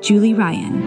Julie Ryan.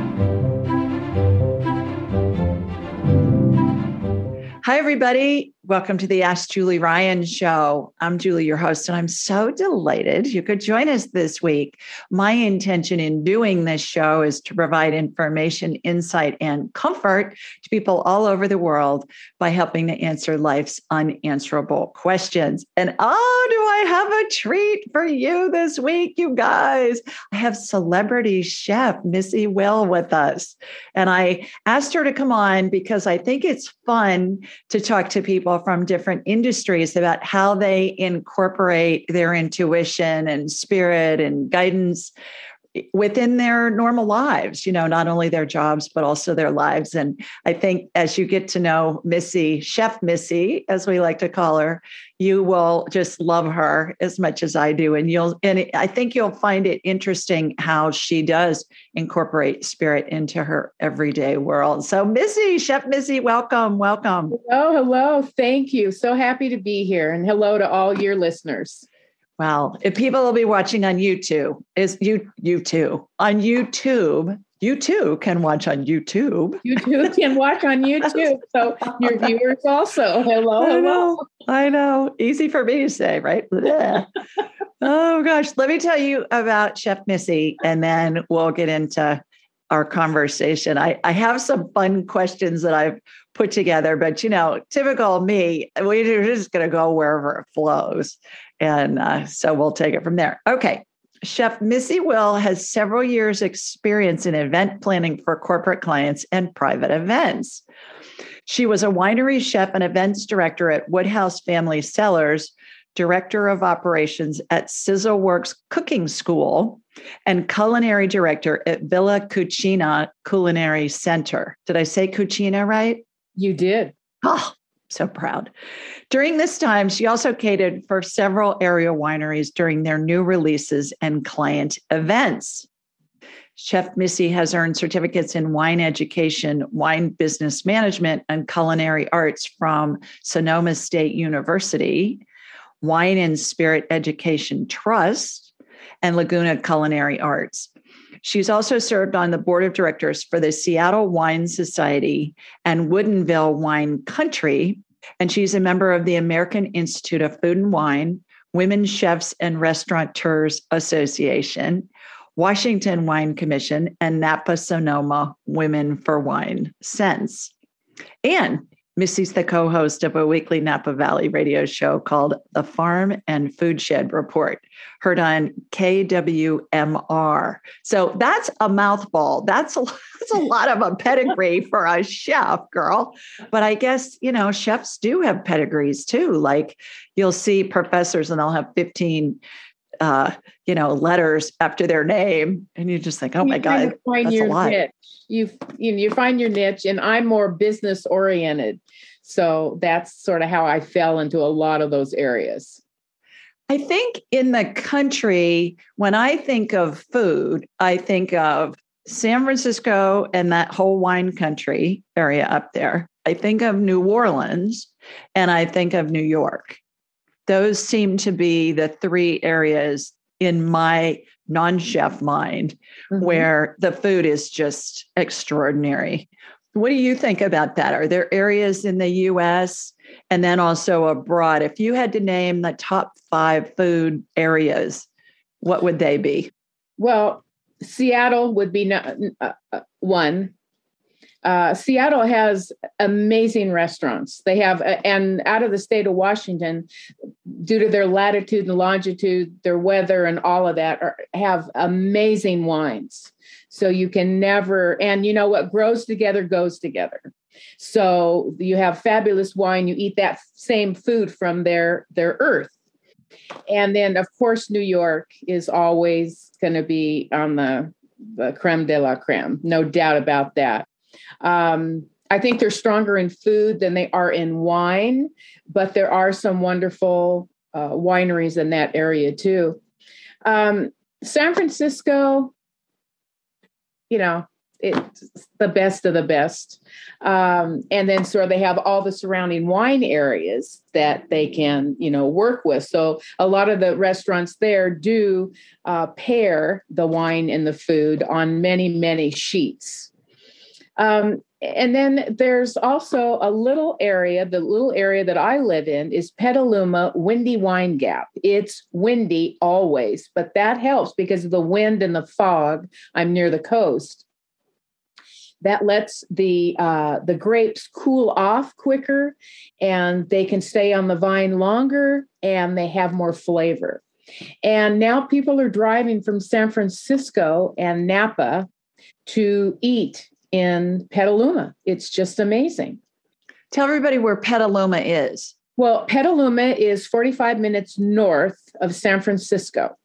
Hi, everybody. Welcome to the Ask Julie Ryan show. I'm Julie, your host, and I'm so delighted you could join us this week. My intention in doing this show is to provide information, insight, and comfort to people all over the world by helping to answer life's unanswerable questions. And oh, do I have a treat for you this week, you guys? I have celebrity chef Missy Will with us. And I asked her to come on because I think it's fun to talk to people from different industries about how they incorporate their intuition and spirit and guidance within their normal lives, you know, not only their jobs, but also their lives. And I think as you get to know Missy, Chef Missy, as we like to call her, you will just love her as much as I do. And you'll, and I think you'll find it interesting how she does incorporate spirit into her everyday world. So, Missy, Chef Missy, welcome, welcome. Hello, hello. Thank you. So happy to be here. And hello to all your listeners. Well, if people will be watching on YouTube, is you you too on YouTube. You too can watch on YouTube. You too can watch on YouTube. So your viewers also. Hello, hello. I know. I know. Easy for me to say, right? oh gosh. Let me tell you about Chef Missy, and then we'll get into our conversation. I, I have some fun questions that I've put together, but you know, typical me, we're just going to go wherever it flows. And uh, so we'll take it from there. Okay. Chef Missy Will has several years' experience in event planning for corporate clients and private events. She was a winery chef and events director at Woodhouse Family Cellars, director of operations at Sizzleworks Cooking School, and culinary director at Villa Cucina Culinary Center. Did I say Cucina right? You did. Oh, so proud. During this time, she also catered for several area wineries during their new releases and client events. Chef Missy has earned certificates in wine education, wine business management, and culinary arts from Sonoma State University, Wine and Spirit Education Trust, and Laguna Culinary Arts. She's also served on the board of directors for the Seattle Wine Society and Woodinville Wine Country. And she's a member of the American Institute of Food and Wine, Women Chefs and Restaurateurs Association, Washington Wine Commission, and Napa Sonoma Women for WineSense. And Missy's the co host of a weekly Napa Valley radio show called The Farm and Foodshed Report, heard on KWMR. So that's a mouthful. That's a, that's a lot of a pedigree for a chef, girl. But I guess, you know, chefs do have pedigrees too. Like you'll see professors and they'll have 15 uh, you know, letters after their name, and you just think, oh you my god, find that's your a lot. niche. You you know, you find your niche, and I'm more business oriented, so that's sort of how I fell into a lot of those areas. I think in the country, when I think of food, I think of San Francisco and that whole wine country area up there. I think of New Orleans and I think of New York. Those seem to be the three areas in my non chef mind mm-hmm. where the food is just extraordinary. What do you think about that? Are there areas in the US and then also abroad? If you had to name the top five food areas, what would they be? Well, Seattle would be uh, uh, one. Uh, Seattle has amazing restaurants. They have, uh, and out of the state of Washington, due to their latitude and longitude, their weather, and all of that, are, have amazing wines. So you can never, and you know what grows together goes together. So you have fabulous wine. You eat that same food from their their earth, and then of course New York is always going to be on the the creme de la creme, no doubt about that. Um, I think they're stronger in food than they are in wine, but there are some wonderful uh, wineries in that area too. Um, San Francisco, you know, it's the best of the best. Um, and then so they have all the surrounding wine areas that they can, you know, work with. So a lot of the restaurants there do uh, pair the wine and the food on many, many sheets. Um, and then there's also a little area, the little area that I live in is Petaluma Windy Wine Gap. It's windy always, but that helps because of the wind and the fog. I'm near the coast that lets the uh, the grapes cool off quicker and they can stay on the vine longer and they have more flavor and now people are driving from san francisco and napa to eat in petaluma. It's just amazing. Tell everybody where petaluma is. Well petaluma is 45 minutes north of san francisco.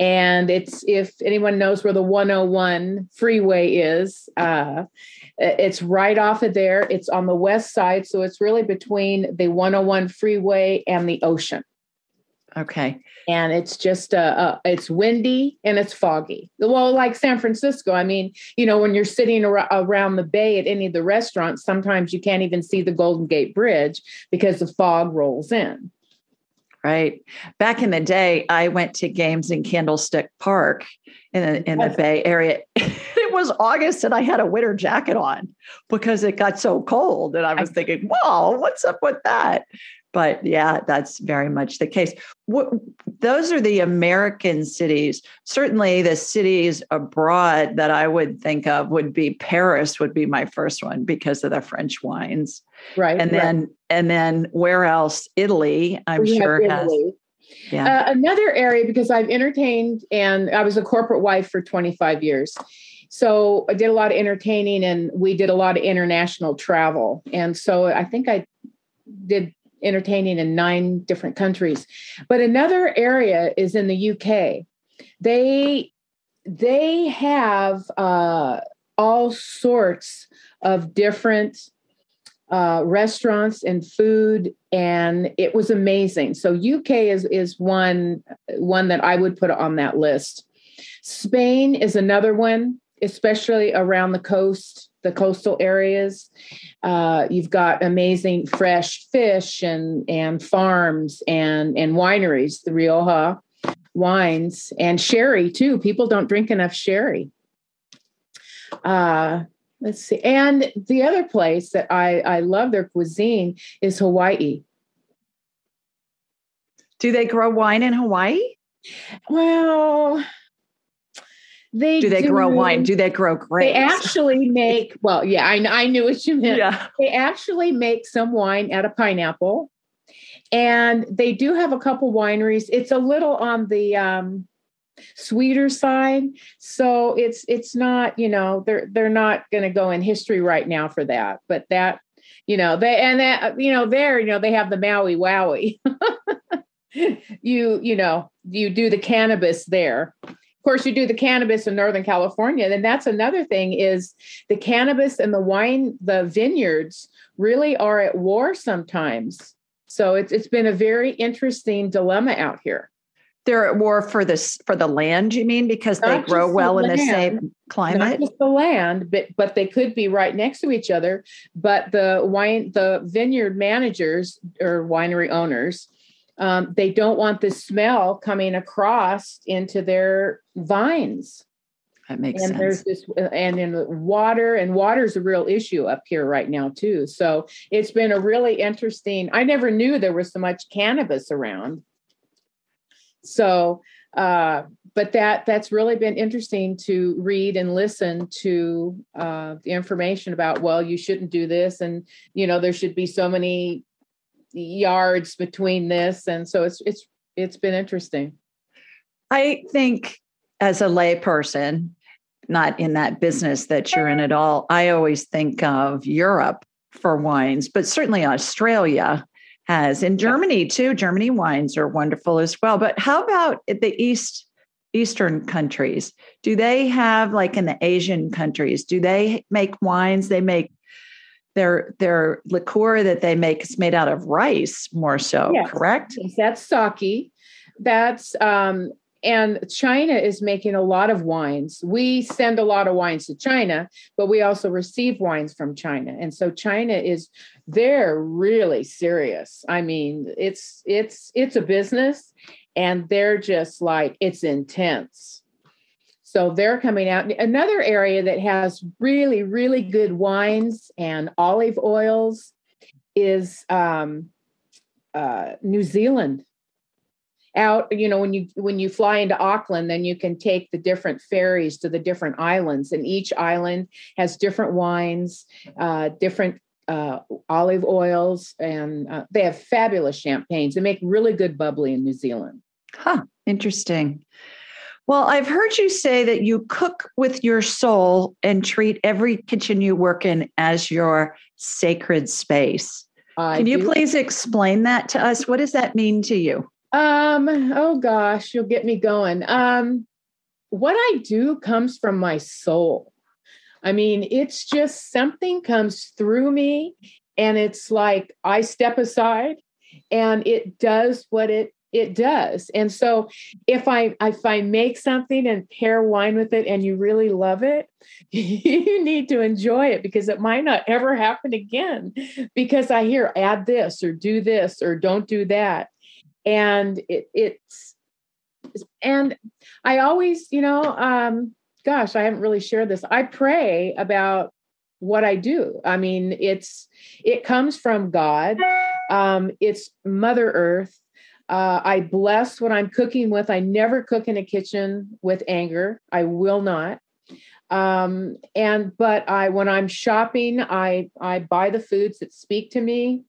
And it's if anyone knows where the 101 freeway is uh, it's right off of there. It's on the west side so it's really between the 101 freeway and the ocean okay and it's just uh, uh, it's windy and it's foggy well like san francisco i mean you know when you're sitting ar- around the bay at any of the restaurants sometimes you can't even see the golden gate bridge because the fog rolls in right? Back in the day, I went to games in Candlestick Park in the, in the Bay Area. it was August and I had a winter jacket on because it got so cold. And I was thinking, wow, what's up with that? But yeah, that's very much the case. What, those are the American cities. Certainly, the cities abroad that I would think of would be Paris, would be my first one because of the French wines. Right. And then, right. and then where else? Italy, I'm we sure has. Yeah. Uh, another area because I've entertained and I was a corporate wife for 25 years. So I did a lot of entertaining and we did a lot of international travel. And so I think I did entertaining in nine different countries. But another area is in the UK. They they have uh, all sorts of different uh, restaurants and food, and it was amazing. So UK is is one one that I would put on that list. Spain is another one, especially around the coast the coastal areas. Uh, you've got amazing fresh fish and and farms and and wineries, the Rioja wines and sherry too. People don't drink enough sherry. Uh, let's see. And the other place that I I love their cuisine is Hawaii. Do they grow wine in Hawaii? Well, they do they do, grow wine? Do they grow grapes? They actually make well, yeah, I, I knew what you meant. Yeah. They actually make some wine out of pineapple, and they do have a couple wineries. It's a little on the um, sweeter side, so it's it's not you know they're they're not going to go in history right now for that, but that you know they and that you know there you know they have the Maui Wowie. you you know you do the cannabis there of course you do the cannabis in northern california. Then that's another thing is the cannabis and the wine the vineyards really are at war sometimes. So it's it's been a very interesting dilemma out here. They're at war for this for the land you mean because Not they grow well the in the same climate? Not just the land but but they could be right next to each other. But the wine the vineyard managers or winery owners um, they don't want the smell coming across into their vines. That makes and sense. there's this and in water and water is a real issue up here right now too. So it's been a really interesting i never knew there was so much cannabis around. So uh, but that that's really been interesting to read and listen to uh, the information about well you shouldn't do this. And you know there should be so many yards between this and so it's it's it's been interesting i think as a layperson not in that business that you're in at all i always think of europe for wines but certainly australia has in Germany too. Germany wines are wonderful as well. But how about the East Eastern countries? Do they have like in the Asian countries? Do they make wines? They make their their liqueur that they make is made out of rice more so, yes. correct? Yes, that's sake. That's um, and China is making a lot of wines. We send a lot of wines to China, but we also receive wines from China. And so China is they're really serious. I mean, it's it's it's a business and they're just like it's intense. So they're coming out. Another area that has really really good wines and olive oils is um, uh, New Zealand. Out you know when you when you fly into auckland then you can take the different ferries to the different islands and each island has different wines uh, different uh, olive oils and uh, they have fabulous champagnes. They make really good bubbly in new zealand. Huh interesting well i've heard you say that you cook with your soul and treat every kitchen you work in as your sacred space I can you do. please explain that to us what does that mean to you um, oh gosh, you'll get me going. Um, what I do comes from my soul. I mean, it's just something comes through me and it's like I step aside and it does what it it does. And so if I if I make something and pair wine with it and you really love it, you need to enjoy it because it might not ever happen again because I hear add this or do this or don't do that. And it, it's and i always you know um gosh i haven't really shared this. I pray about what i do. I mean it's it comes from god. Um it's mother earth uh, I bless what I'm cooking with. I never cook in a kitchen with anger. I will not. Um, and but I, when I'm shopping, I I buy the foods that speak to me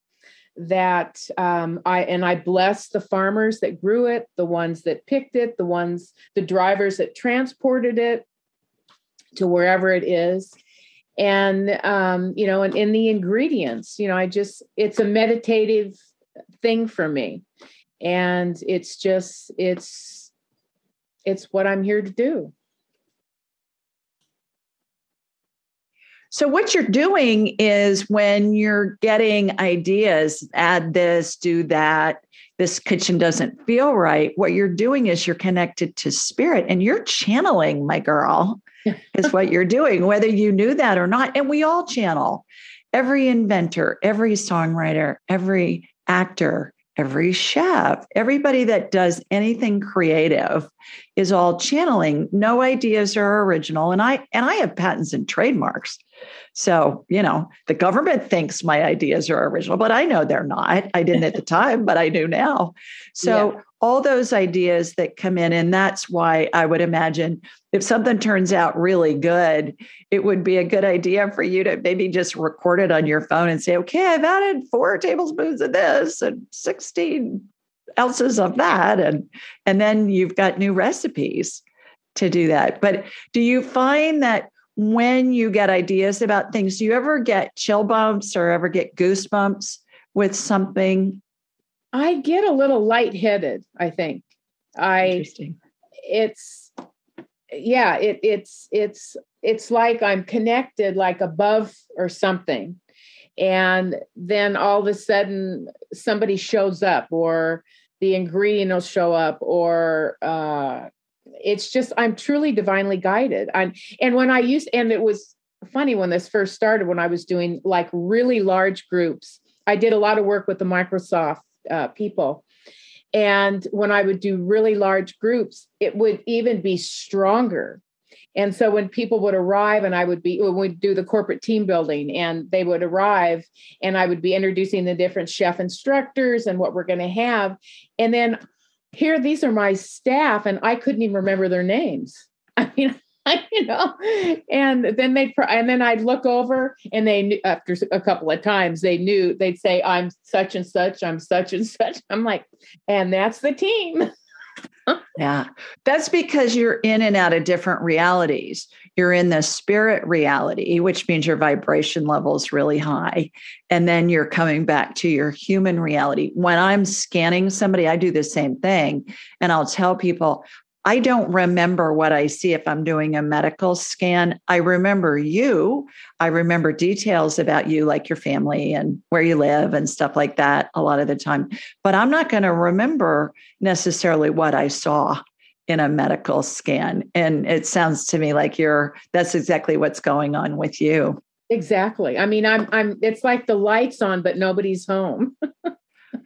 that um, I and I bless the farmers that grew it, the ones that picked it, the ones, the drivers that transported it to wherever it is. And um, you know, and in the ingredients, you know, I just it's a meditative thing for me. And it's just it's it's what I'm here to do. So, what you're doing is when you're getting ideas, add this, do that, this kitchen doesn't feel right, what you're doing is you're connected to spirit and you're channeling, my girl, is what you're doing, whether you knew that or not. And we all channel. Every inventor, every songwriter, every actor, every chef, everybody that does anything creative is all channeling. No ideas are original. And I and I have patents and trademarks. So, you know, the government thinks my ideas are original, but I know they're not. I didn't at the time, but I do now. So, yeah. all those ideas that come in, and that's why I would imagine if something turns out really good, it would be a good idea for you to maybe just record it on your phone and say, okay, I've added four tablespoons of this and 16 ounces of that. And, and then you've got new recipes to do that. But do you find that when you get ideas about things, do you ever get chill bumps or ever get goosebumps with something I get a little lightheaded, I think. I Interesting. it's yeah, it it's it's it's like I'm connected like above or something. And then all of a sudden somebody shows up or the ingredient will show up or uh it's just I'm truly divinely guided. And and when I used and it was funny when this first started when I was doing like really large groups. I did a lot of work with the Microsoft uh, people. And when I would do really large groups, it would even be stronger. And so when people would arrive and I would be, when we'd do the corporate team building and they would arrive and I would be introducing the different chef instructors and what we're going to have. And then here, these are my staff, and I couldn't even remember their names. I mean, you know, and then they and then I'd look over, and they knew after a couple of times they knew they'd say, "I'm such and such, I'm such and such." I'm like, and that's the team. yeah. That's because you're in and out of different realities. You're in the spirit reality, which means your vibration level is really high. And then you're coming back to your human reality. When I'm scanning somebody, I do the same thing. And I'll tell people, I don't remember what I see if I'm doing a medical scan. I remember you. I remember details about you, like your family and where you live and stuff like that, a lot of the time. But I'm not going to remember necessarily what I saw in a medical scan. And it sounds to me like you're, that's exactly what's going on with you. Exactly. I mean, I'm, I'm, it's like the lights on, but nobody's home.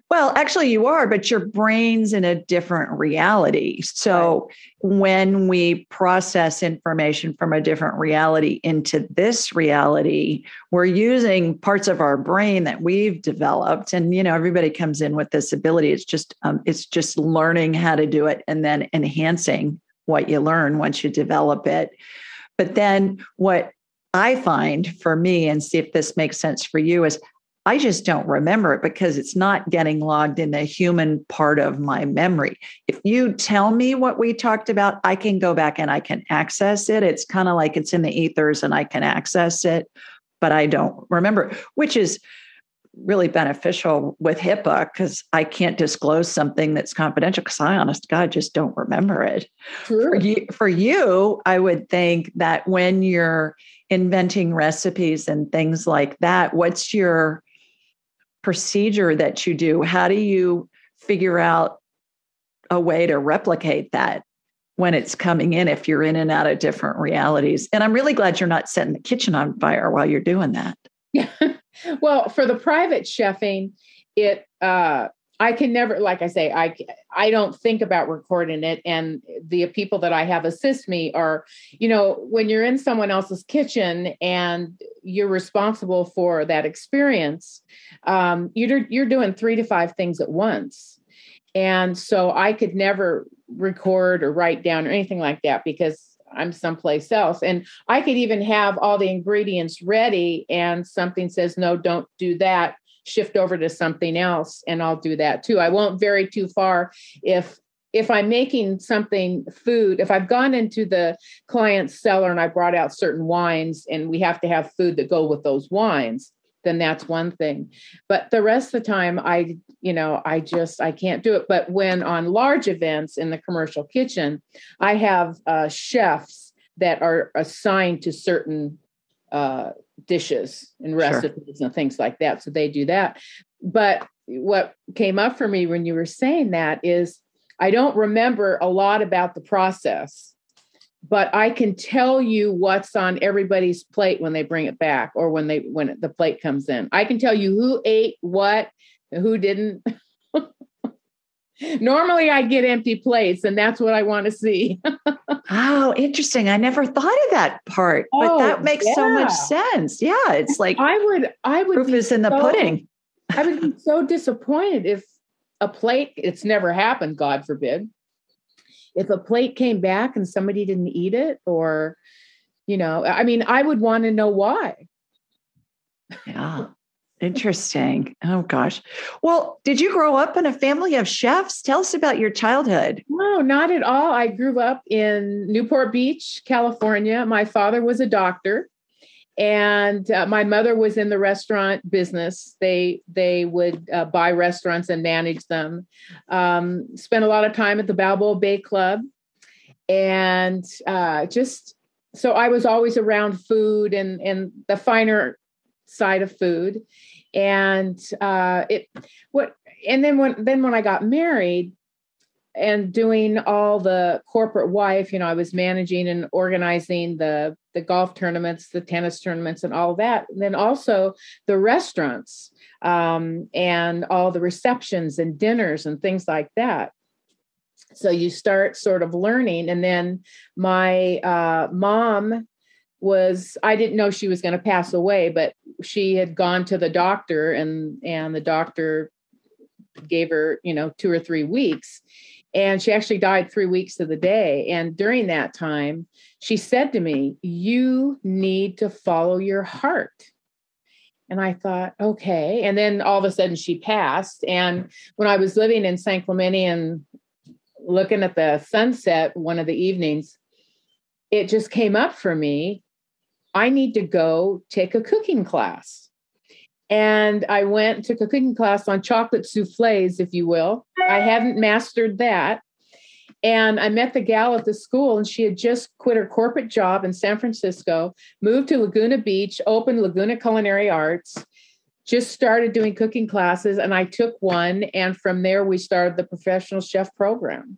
Well, actually, you are, but your brain's in a different reality. So right. when we process information from a different reality into this reality, we're using parts of our brain that we've developed. And you know, everybody comes in with this ability. It's just um, it's just learning how to do it and then enhancing what you learn once you develop it. But then what I find for me, and see if this makes sense for you, is I just don't remember it because it's not getting logged in the human part of my memory. If you tell me what we talked about, I can go back and I can access it. It's kind of like it's in the ethers and I can access it, but I don't remember, which is really beneficial with HIPAA because I can't disclose something that's confidential because I, honest God, just don't remember it. For you, for you, I would think that when you're inventing recipes and things like that, what's your procedure that you do, how do you figure out a way to replicate that when it's coming in if you're in and out of different realities? And I'm really glad you're not setting the kitchen on fire while you're doing that. Yeah. well, for the private chefing, it uh I can never, like I say, I I don't think about recording it, and the people that I have assist me are, you know, when you're in someone else's kitchen and you're responsible for that experience, um, you're you're doing three to five things at once, and so I could never record or write down or anything like that because I'm someplace else. And I could even have all the ingredients ready and something says, no, don't do that shift over to something else and I'll do that too. I won't vary too far if if I'm making something food, if I've gone into the client's cellar and I brought out certain wines and we have to have food that go with those wines, then that's one thing. But the rest of the time, I, you know, I just I can't do it. But when on large events in the commercial kitchen, I have uh, chefs that are assigned to certain uh, dishes and recipes sure. and things like that. So they do that. But what came up for me when you were saying that is I don't remember a lot about the process, but I can tell you what's on everybody's plate when they bring it back or when they when the plate comes in. I can tell you who ate what, who didn't. Normally, I get empty plates, and that's what I want to see. oh, interesting. I never thought of that part, oh, but that oh, makes yeah. so much sense. Yeah, it's like I would, I would. Proof is in the pudding. I would be so disappointed if a plate. It's never happened, God forbid. If a plate came back and somebody didn't eat it, or, you know, I mean, I would want to know why. Yeah. Interesting. Oh gosh. Well, did you grow up in a family of chefs? Tell us about your childhood. No, not at all. I grew up in Newport Beach, California. My father was a doctor and uh, my mother was in the restaurant business they they would uh, buy restaurants and manage them um, spent a lot of time at the balboa bay club and uh, just so i was always around food and and the finer side of food. And uh, it what and then when then when i got married and doing all the corporate wife you know i was managing and organizing the the golf tournaments the tennis tournaments and all that. And then also the restaurants um, and all the receptions and dinners and things like that. So you start sort of learning. And then my uh, mom was i didn't know she was going to pass away but she had gone to the doctor and and the doctor gave her you know two or three weeks and she actually died three weeks to the day. And during that time, she said to me, You need to follow your heart. And I thought, okay. And then all of a sudden she passed. And when I was living in San Clemente and looking at the sunset one of the evenings, it just came up for me. I need to go take a cooking class. And I went and took a cooking class on chocolate souffles, if you will. I hadn't mastered that. And I met the gal at the school, and she had just quit her corporate job in San Francisco, moved to Laguna Beach, opened Laguna Culinary Arts, just started doing cooking classes, and I took one. And from there, we started the professional chef program.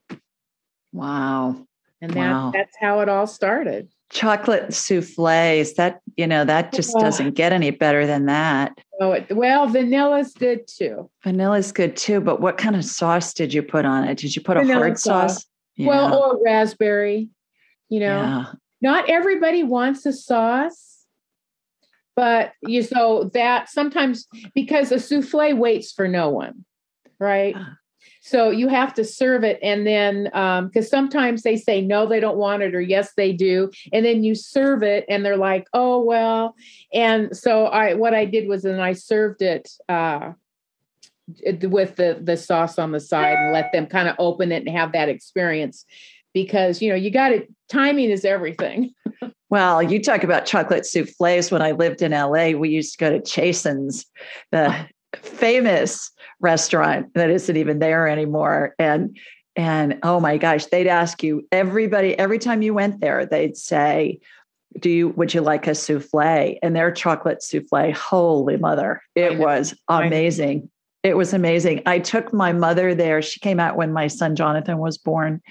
Wow. And that, wow. that's how it all started chocolate souffles that you know that just doesn't get any better than that. Oh well vanilla's good too. Vanilla's good too but what kind of sauce did you put on it? Did you put Vanilla a hard sauce, sauce? Yeah. well or raspberry you know. Yeah. not everybody wants a sauce but you so that sometimes because a souffle waits for no one right? Uh, so you have to serve it, and then because um, sometimes they say no, they don't want it, or yes, they do, and then you serve it, and they're like, oh well. And so I, what I did was, then I served it uh, with the the sauce on the side, and let them kind of open it and have that experience, because you know you got it. Timing is everything. Well, you talk about chocolate souffles. When I lived in LA, we used to go to Chasen's, the famous restaurant that isn't even there anymore. And and oh my gosh, they'd ask you everybody every time you went there, they'd say, "Do you would you like a souffle?" And their chocolate souffle, holy mother, it was amazing. It was amazing. I took my mother there. She came out when my son Jonathan was born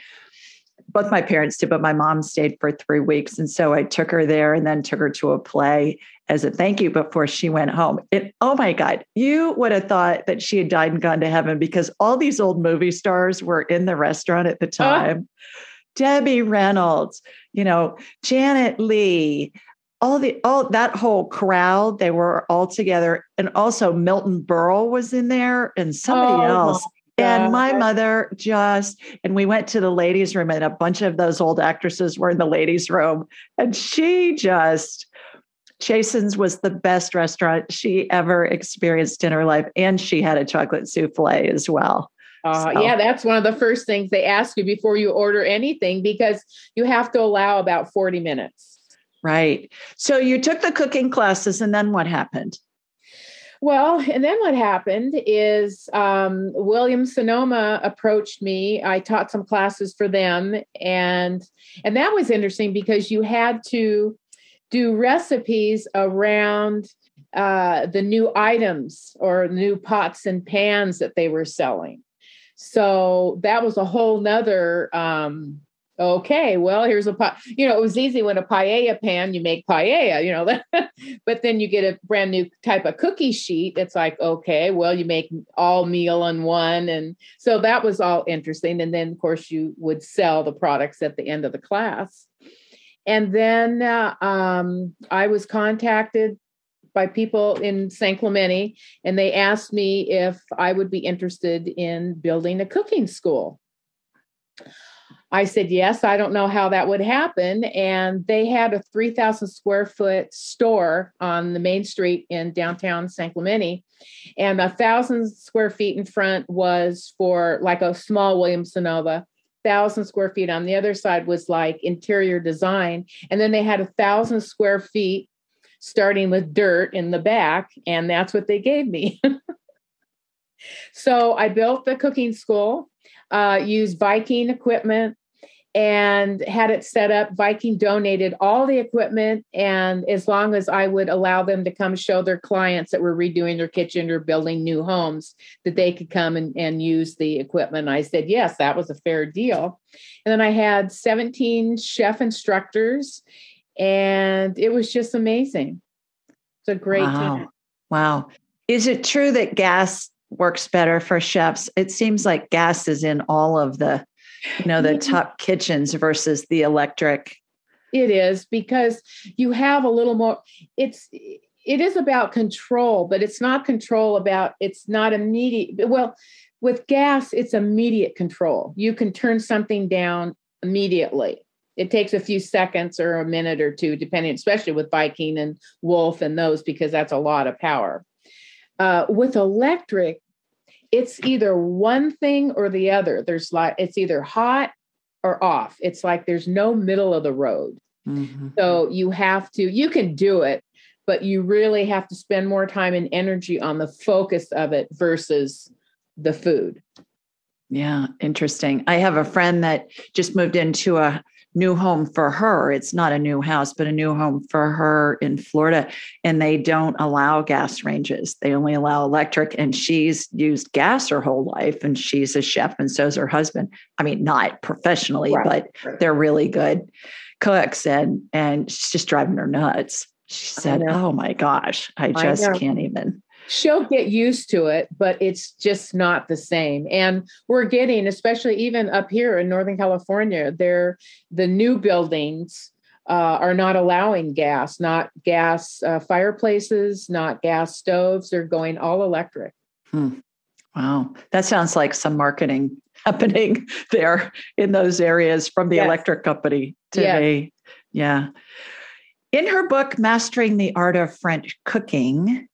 both my parents did, but my mom stayed for three weeks. And so I took her there and then took her to a play as a thank you before she went home. And oh my God, you would have thought that she had died and gone to heaven because all these old movie stars were in the restaurant at the uh. time. Oh. Debbie Reynolds, you know, Janet Leigh, all the all that whole crowd, they were all together. And also Milton Berle was in there and somebody oh. else. And my mother just, and we went to the ladies' room, and a bunch of those old actresses were in the ladies' room. And she just, Chasen's was the best restaurant she ever experienced in her life. And she had a chocolate souffle as well. Uh, so. Yeah, that's one of the first things they ask you before you order anything because you have to allow about 40 minutes. Right. So you took the cooking classes, and then what happened? Well, and then what happened is um, William Sonoma approached me. I taught some classes for them, and and that was interesting because you had to do recipes around uh, the new items or new pots and pans that they were selling. So that was a whole nother um, okay, well, here's a pot. You know, it was easy when a paella pan, you make paella, you know, but then you get a brand new type of cookie sheet. It's like, okay, well, you make all meal on one. And so that was all interesting. And then, of course, you would sell the products at the end of the class. And then uh, um, I was contacted by people in San Clemente, and they asked me if I would be interested in building a cooking school. I said, yes, I don't know how that would happen. And they had a 3,000 square foot store on the main street in downtown San Clemente. And a thousand square feet in front was for like a small Williams Sonoma. Thousand square feet on the other side was like interior design. And then they had a thousand square feet starting with dirt in the back, and that's what they gave me. so I built the cooking school, uh, used Viking equipment, and had it set up. Viking donated all the equipment, and as long as I would allow them to come show their clients that were redoing their kitchen or building new homes, that they could come and, and use the equipment. I said, yes, that was a fair deal. And then I had 17 chef instructors, and it was just amazing. It's a great wow. time. Wow. Is it true that gas works better for chefs? It seems like gas is in all of the you know the top kitchens versus the electric. It is because you have a little more it's it is about control but it's not control about it's not immediate well with gas it's immediate control. You can turn something down immediately. It takes a few seconds or a minute or two depending especially with viking and wolf and those because that's a lot of power. Uh, with electric it's either one thing or the other. There's like it's either hot or off. It's like there's no middle of the road. Mm-hmm. So you have to, you can do it, but you really have to spend more time and energy on the focus of it versus the food. Yeah, interesting. I have a friend that just moved into a new home for her. It's not a new house, but a new home for her in Florida. And they don't allow gas ranges, they only allow electric. And she's used gas her whole life. And she's a chef, and so is her husband. I mean, not professionally, right. but they're really good cooks. And, and she's just driving her nuts. She said, Oh my gosh, I just I can't even she'll get used to it, but it's just not the same. And we're getting, especially even up here in Northern California, there the new buildings uh, are not allowing gas, not gas uh, fireplaces, not gas stoves. They're going all electric. Hmm. Wow, that sounds like some marketing happening there in those areas from the yes. electric company today. Yeah. In her book, Mastering the Art of French Cooking,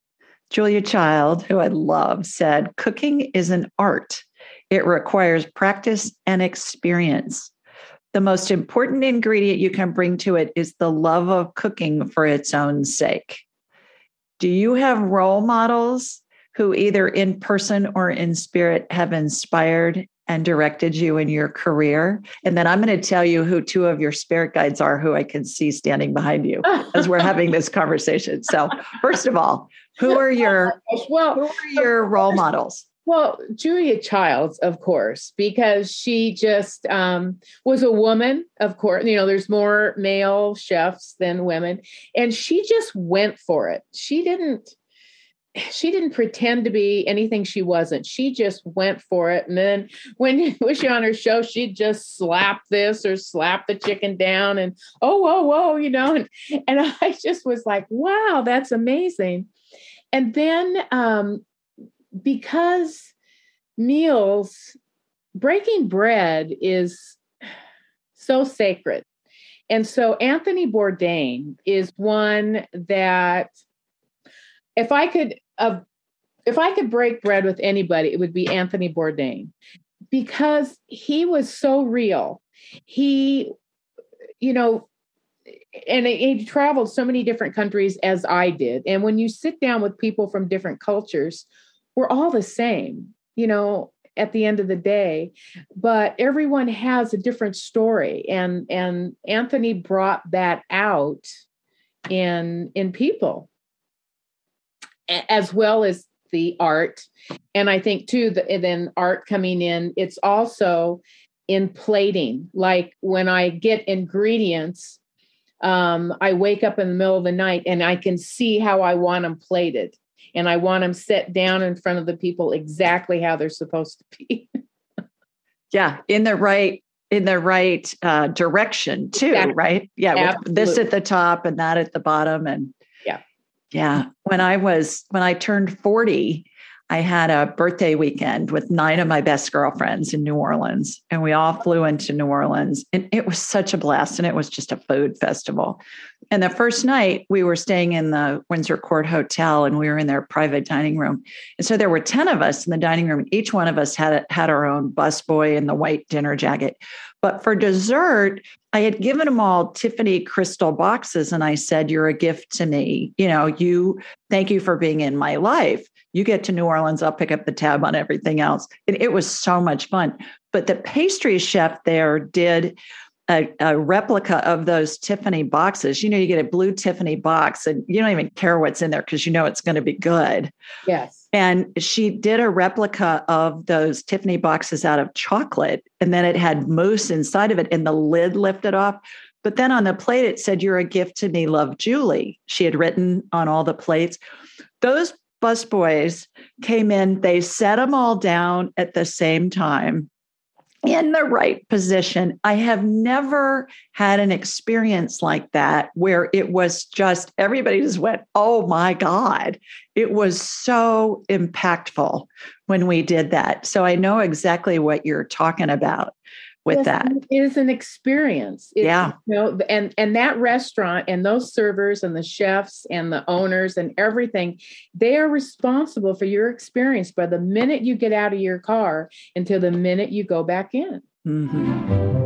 Julia Child, who I love, said cooking is an art. It requires practice and experience. The most important ingredient you can bring to it is the love of cooking for its own sake. Do you have role models who, either in person or in spirit, have inspired and directed you in your career? And then I'm going to tell you who two of your spirit guides are who I can see standing behind you as we're having this conversation. So, first of all, who are your well, who are your role models? Well, Julia Childs, of course, because she just um, was a woman, of course. You know, there's more male chefs than women. And she just went for it. She didn't she didn't pretend to be anything she wasn't. She just went for it. And then when was she on her show, she'd just slap this or slap the chicken down and oh, whoa, whoa, you know. And, and I just was like, wow, that's amazing. And then um, because meals, breaking bread is so sacred. And so Anthony Bourdain is one that if I could uh, if I could break bread with anybody, it would be Anthony Bourdain because he was so real. He, you know, and he traveled so many different countries as I did. And when you sit down with people from different cultures, we're all the same, you know, at the end of the day, but everyone has a different story. And and Anthony brought that out in in people as well as the art. And I think too that then art coming in, it's also in plating. Like when I get ingredients, um, I wake up in the middle of the night and I can see how I want them plated. And I want them set down in front of the people exactly how they're supposed to be. yeah, in the right in the right uh, direction too, exactly. right? Yeah, this at the top and that at the bottom, and yeah, yeah. When I was when I turned forty, I had a birthday weekend with nine of my best girlfriends in New Orleans, and we all flew into New Orleans. And it was such a blast. And it was just a food festival. And the first night we were staying in the Windsor Court Hotel and we were in their private dining room. And so there were 10 of us in the dining room. and Each one of us had had our own busboy in the white dinner jacket. But for dessert, I had given them all Tiffany crystal boxes and I said, You're a gift to me. You know, you thank you for being in my life. You get to New Orleans, I'll pick up the tab on everything else. And it was so much fun. But the pastry chef there did a, a, replica of those Tiffany boxes. You know, you get a blue Tiffany box and you don't even care what's in there because you know it's going to be good. Yes. And she did a replica of those Tiffany boxes out of chocolate. And then it had mousse inside of it and the lid lifted off. But then on the plate, it said, You're a gift to me, love Julie. She had written on all the plates. Those busboys came in, they set them all down at the same time in the right position. I have never had an experience like that where it was just everybody just went, oh my God. It was so impactful when we did that. So I know exactly what you're talking about with yes, that. It is an experience. Yeah. You know, and and that restaurant and those servers and the chefs and the owners and everything, they are responsible for your experience by the minute you get out of your car until the minute you go back in. Mm-hmm.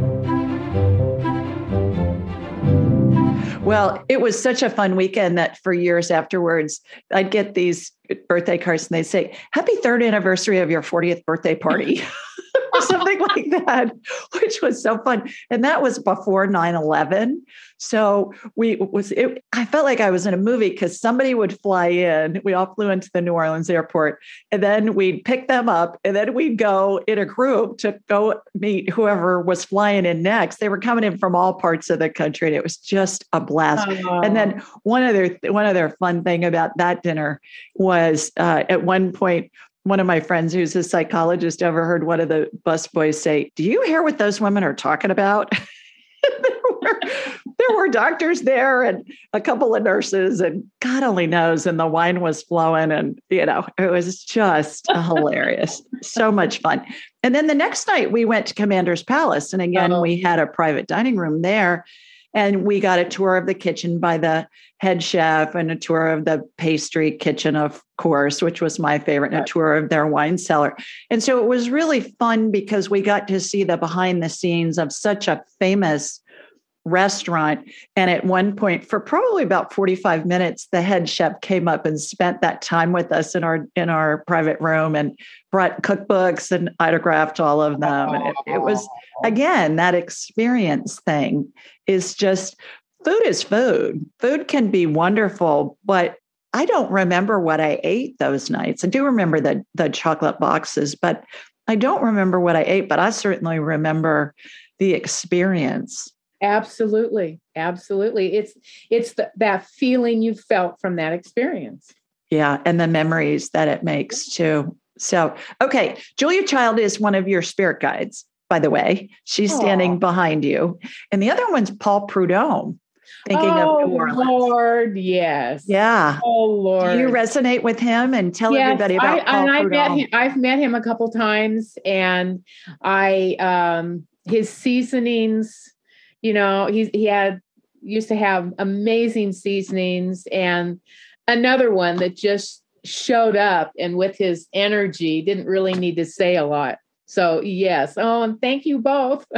Well, it was such a fun weekend that for years afterwards, I'd get these birthday cards and they'd say, Happy third anniversary of your 40th birthday party. or something like that, which was so fun. And that was before 9 11. So we was, it, I felt like I was in a movie because somebody would fly in. We all flew into the New Orleans airport and then we'd pick them up and then we'd go in a group to go meet whoever was flying in next. They were coming in from all parts of the country and it was just a blast. Oh. And then one other, one other fun thing about that dinner was uh, at one point, one of my friends who's a psychologist overheard one of the busboys say, Do you hear what those women are talking about? there, were, there were doctors there and a couple of nurses, and God only knows. And the wine was flowing, and you know, it was just hilarious. so much fun. And then the next night, we went to Commander's Palace. And again, oh. we had a private dining room there. And we got a tour of the kitchen by the head chef and a tour of the pastry kitchen, of course, which was my favorite, and a tour of their wine cellar. And so it was really fun because we got to see the behind the scenes of such a famous restaurant. And at one point, for probably about 45 minutes, the head chef came up and spent that time with us in our in our private room and brought cookbooks and autographed all of them. And it, it was again that experience thing is just food is food. Food can be wonderful, but I don't remember what I ate those nights. I do remember the the chocolate boxes, but I don't remember what I ate, but I certainly remember the experience. Absolutely. Absolutely. It's it's the, that feeling you felt from that experience. Yeah, and the memories that it makes too. So, okay, Julia Child is one of your spirit guides, by the way. She's Aww. standing behind you. And the other one's Paul Prudhomme. Thinking oh, of New Orleans. Lord, yes. Yeah. Oh Lord. Do you resonate with him and tell yes, everybody about I, Paul and Prudhomme? I met him, I've met him a couple times and I um his seasonings, you know, he he had used to have amazing seasonings and another one that just showed up and with his energy didn't really need to say a lot. So yes. Oh, and thank you both.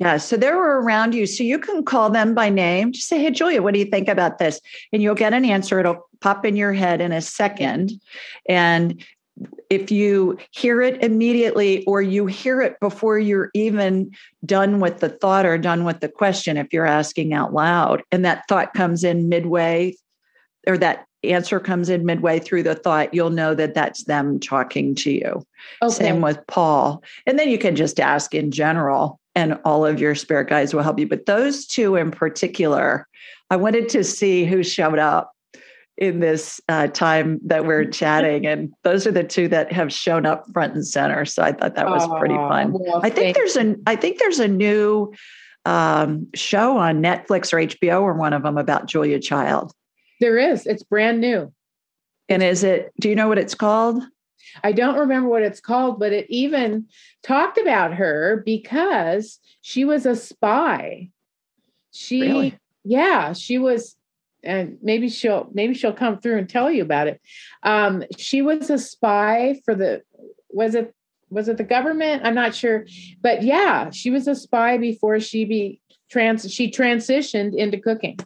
Yeah, so they were around you. So you can call them by name. Just say, hey, Julia, what do you think about this? And you'll get an answer. It'll pop in your head in a second. And if you hear it immediately or you hear it before you're even done with the thought or done with the question, if you're asking out loud, and that thought comes in midway or that answer comes in midway through the thought, you'll know that that's them talking to you. Okay. Same with Paul. And then you can just ask in general and all of your spirit guides will help you. But those two in particular, I wanted to see who showed up in this uh, time that we're chatting, and those are the two that have shown up front and center. So I thought that was pretty fun. Well, I think there's a I think there's a new um, show on Netflix or HBO or one of them about Julia Child. There is. It's brand new. And is it? Do you know what it's called? I don't remember what it's called, but it even talked about her because she was a spy. She, really? yeah, she was, and maybe she'll maybe she'll come through and tell you about it. Um, she was a spy for the was it was it the government? I'm not sure, but yeah, she was a spy before she be trans she transitioned into cooking.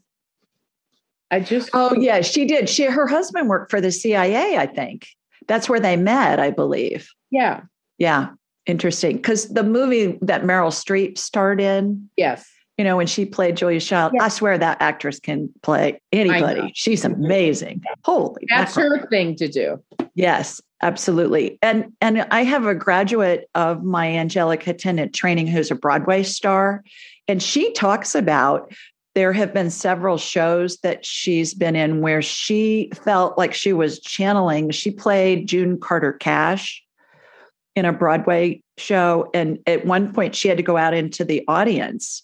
I just oh yeah, she did. She her husband worked for the CIA, I think. That's where they met, I believe. Yeah. Yeah. Interesting. Because the movie that Meryl Streep starred in. Yes. You know, when she played Julia Child, yes. I swear that actress can play anybody. She's mm-hmm. amazing. Holy That's mackerel. her thing to do. Yes, absolutely. And and I have a graduate of my angelic attendant training who's a Broadway star. And she talks about there have been several shows that she's been in where she felt like she was channeling. She played June Carter Cash in a Broadway show. And at one point, she had to go out into the audience.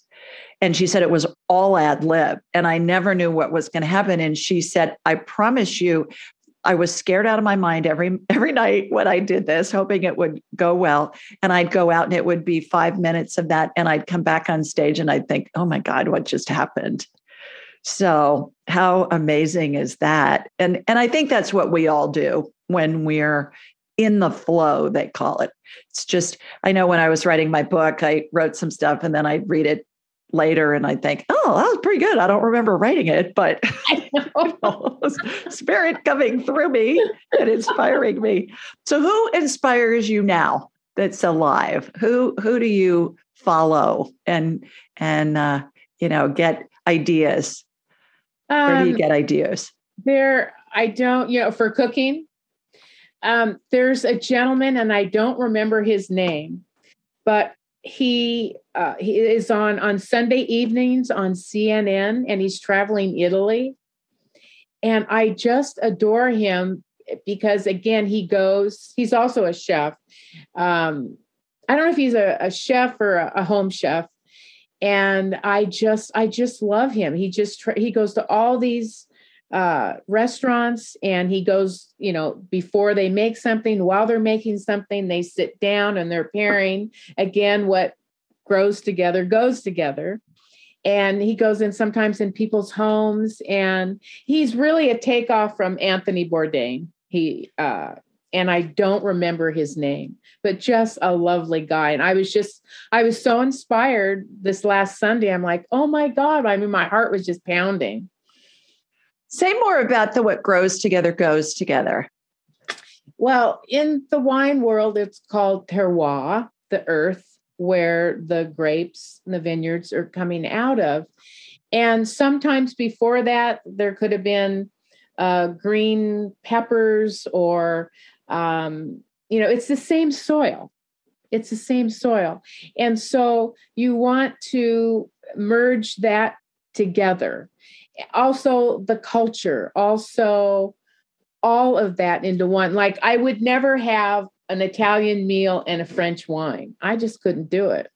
And she said it was all ad lib. And I never knew what was going to happen. And she said, I promise you, I was scared out of my mind every every night when I did this, hoping it would go well. And I'd go out and it would be five minutes of that, and I'd come back on stage and I'd think, "Oh my God, what just happened?" So how amazing is that? And and I think that's what we all do when we're in the flow. They call it. It's just I know when I was writing my book, I wrote some stuff and then I'd read it later and I think, oh, that was pretty good. I don't remember writing it, but spirit coming through me and inspiring me. So who inspires you now that's alive? Who who do you follow and and uh, you know get ideas? Um, Where do you um, get ideas? There, I don't, you know, for cooking. Um, there's a gentleman, and I don't remember his name, but he uh, he is on on Sunday evenings on CNN, and he's traveling Italy. And I just adore him because again, he goes. He's also a chef. Um, I don't know if he's a, a chef or a, a, home chef, and I just I just love him. He just tra- he goes to all these uh, restaurants and he goes, you know, before they make something, while they're making something, they sit down and they're pairing again what grows together goes together. And he goes in sometimes in people's homes, and he's really a takeoff from Anthony Bourdain. He uh, and I don't remember his name, but just a lovely guy. And I was just, I was so inspired this last Sunday. I'm like, oh my God. I mean, my heart was just pounding. Say more about the what grows together goes together. Well, in the wine world, it's called terroir, the earth where the grapes and the vineyards are coming out of. And sometimes before that, there could have been uh, green peppers or, um, you know, it's the same soil. It's the same soil. And so you want to merge that together also the culture, also all of that into one. Like I would never have an Italian meal and a French wine. I just couldn't do it.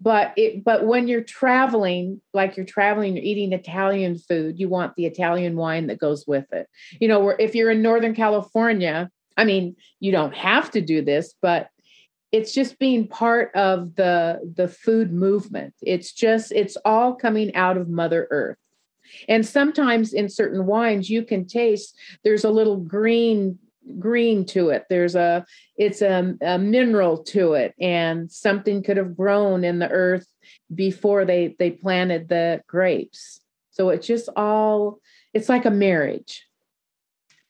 But it but when you're traveling, like you're traveling, you're eating Italian food, you want the Italian wine that goes with it. You know, if you're in Northern California, I mean, you don't have to do this, but it's just being part of the the food movement it's just it's all coming out of mother earth and sometimes in certain wines you can taste there's a little green green to it there's a it's a, a mineral to it and something could have grown in the earth before they they planted the grapes so it's just all it's like a marriage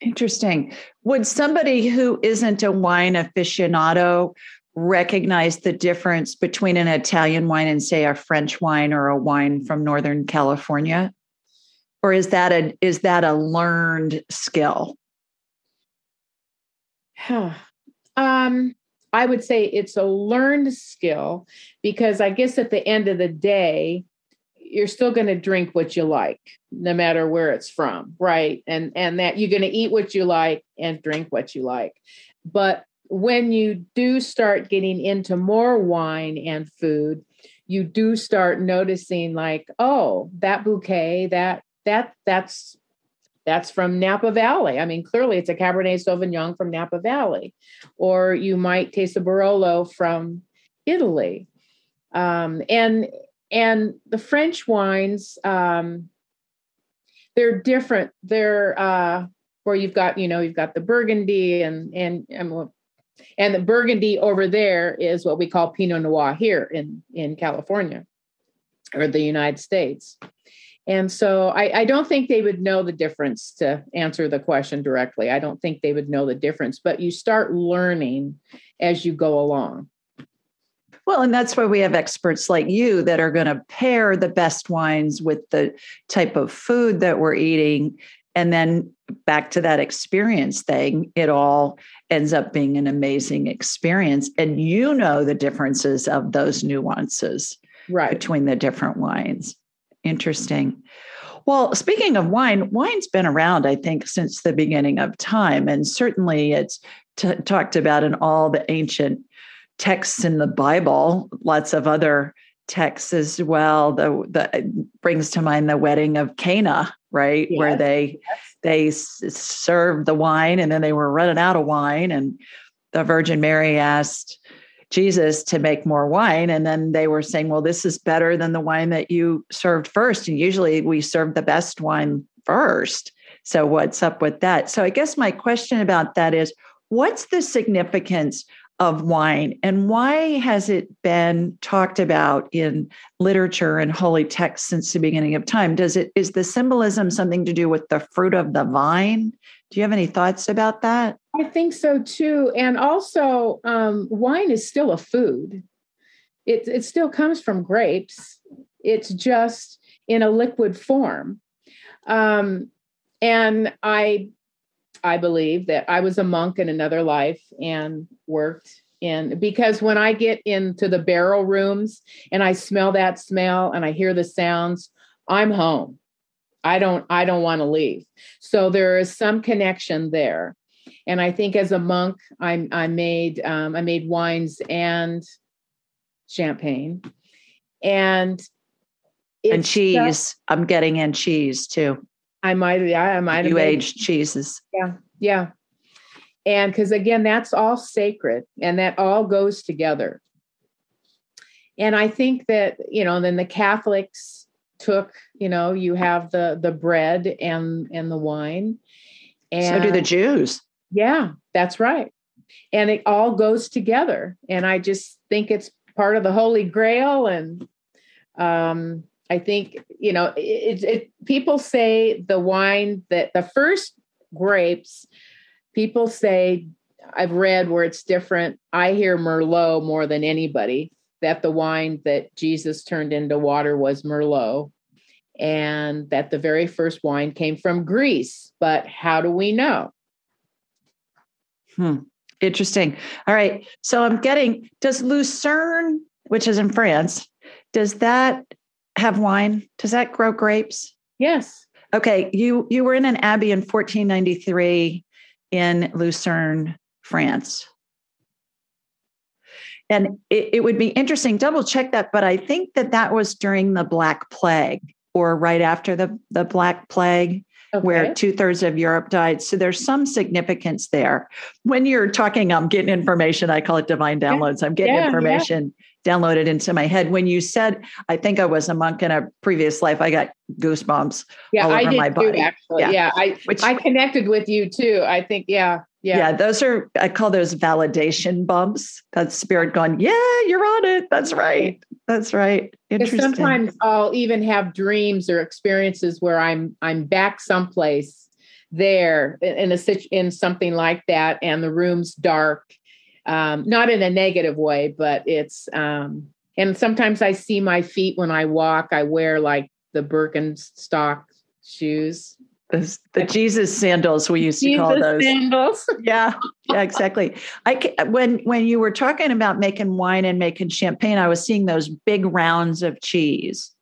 Interesting. Would somebody who isn't a wine aficionado recognize the difference between an Italian wine and say a French wine or a wine from Northern California? Or is that a is that a learned skill? um, I would say it's a learned skill because I guess at the end of the day, you're still going to drink what you like no matter where it's from right? And and that you're going to eat what you like and drink what you like. But when you do start getting into more wine and food you do start noticing like oh that bouquet that that that's that's from Napa Valley. I mean, clearly it's a Cabernet Sauvignon from Napa Valley, or you might taste a Barolo from Italy. Um, and and the French wines, um, they're different. They're uh, where you've got, you know, you've got the Burgundy and and and and the Burgundy over there is what we call Pinot Noir here in in California or the United States. And so I, I, don't think they would know the difference to answer the question directly. I don't think they would know the difference, but you start learning as you go along. Well, and that's why we have experts like you that are going to pair the best wines with the type of food that we're eating. And then back to that experience thing, it all ends up being an amazing experience. And you know the differences of those nuances right. between the different wines. Interesting. Well, speaking of wine, wine's been around, I think, since the beginning of time. And certainly it's t- talked about in all the ancient texts in the Bible, lots of other texts as well. The, the brings to mind the wedding of Cana, right, yes. where they yes. they served the wine and then they were running out of wine, and the Virgin Mary asked Jesus to make more wine, and then they were saying, "Well, this is better than the wine that you served first. And usually we serve the best wine first. So what's up with that? So I guess my question about that is, what's the significance of wine and why has it been talked about in literature and holy texts since the beginning of time does it is the symbolism something to do with the fruit of the vine do you have any thoughts about that i think so too and also um, wine is still a food it, it still comes from grapes it's just in a liquid form um, and i I believe that I was a monk in another life and worked in because when I get into the barrel rooms and I smell that smell and I hear the sounds, I'm home. I don't I don't want to leave. So there is some connection there. And I think as a monk, I I made um, I made wines and champagne, and and cheese. Just, I'm getting in cheese too. I might, yeah, I might. You aged cheeses. Yeah, yeah. And because again, that's all sacred and that all goes together. And I think that, you know, then the Catholics took, you know, you have the the bread and and the wine. And so do the Jews. Yeah, that's right. And it all goes together. And I just think it's part of the Holy Grail. And um, I think, you know, it, it, people say the wine that the first grapes, people say, I've read where it's different. I hear Merlot more than anybody, that the wine that Jesus turned into water was Merlot, and that the very first wine came from Greece. But how do we know? Hmm. Interesting. All right. So I'm getting, does Lucerne, which is in France, does that have wine? Does that grow grapes? Yes. Okay, you you were in an abbey in 1493 in Lucerne, France. And it, it would be interesting, double check that, but I think that that was during the Black Plague or right after the, the Black Plague. Okay. where two thirds of Europe died. So there's some significance there. When you're talking, I'm getting information. I call it divine downloads. I'm getting yeah, information yeah. downloaded into my head. When you said, I think I was a monk in a previous life, I got goosebumps yeah, all over I did my body. Too, actually. Yeah. yeah, I Which, I connected with you too. I think, yeah. Yeah. yeah, those are I call those validation bumps. That spirit going, yeah, you're on it. That's right. That's right. Interesting. Sometimes I'll even have dreams or experiences where I'm I'm back someplace there in a in something like that, and the room's dark. Um, not in a negative way, but it's um, and sometimes I see my feet when I walk. I wear like the Birkenstock shoes the, the Jesus sandals we used to Jesus call those sandals. yeah, yeah, exactly. I when when you were talking about making wine and making champagne, I was seeing those big rounds of cheese.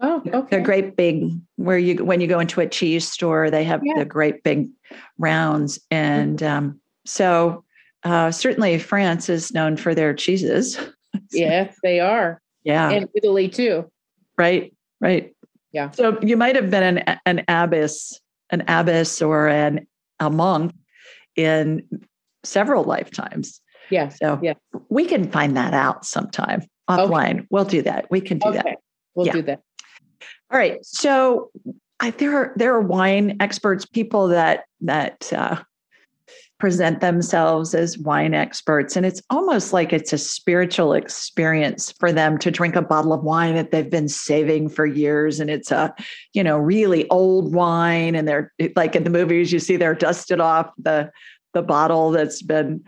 Oh, okay. They're great big. Where you when you go into a cheese store, they have yeah. the great big rounds, and mm-hmm. um, so uh, certainly France is known for their cheeses. yes, they are. Yeah, and Italy too. Right, right. Yeah. So you might have been an an abbess, an abbess or an a monk in several lifetimes. Yeah. So yeah. we can find that out sometime offline. Okay. We'll do that. We can do okay. that. We'll yeah. do that. All right. So I, there are there are wine experts, people that that uh, present themselves as wine experts. And it's almost like it's a spiritual experience for them to drink a bottle of wine that they've been saving for years. And it's a, you know, really old wine. And they're like in the movies, you see they're dusted off the the bottle that's been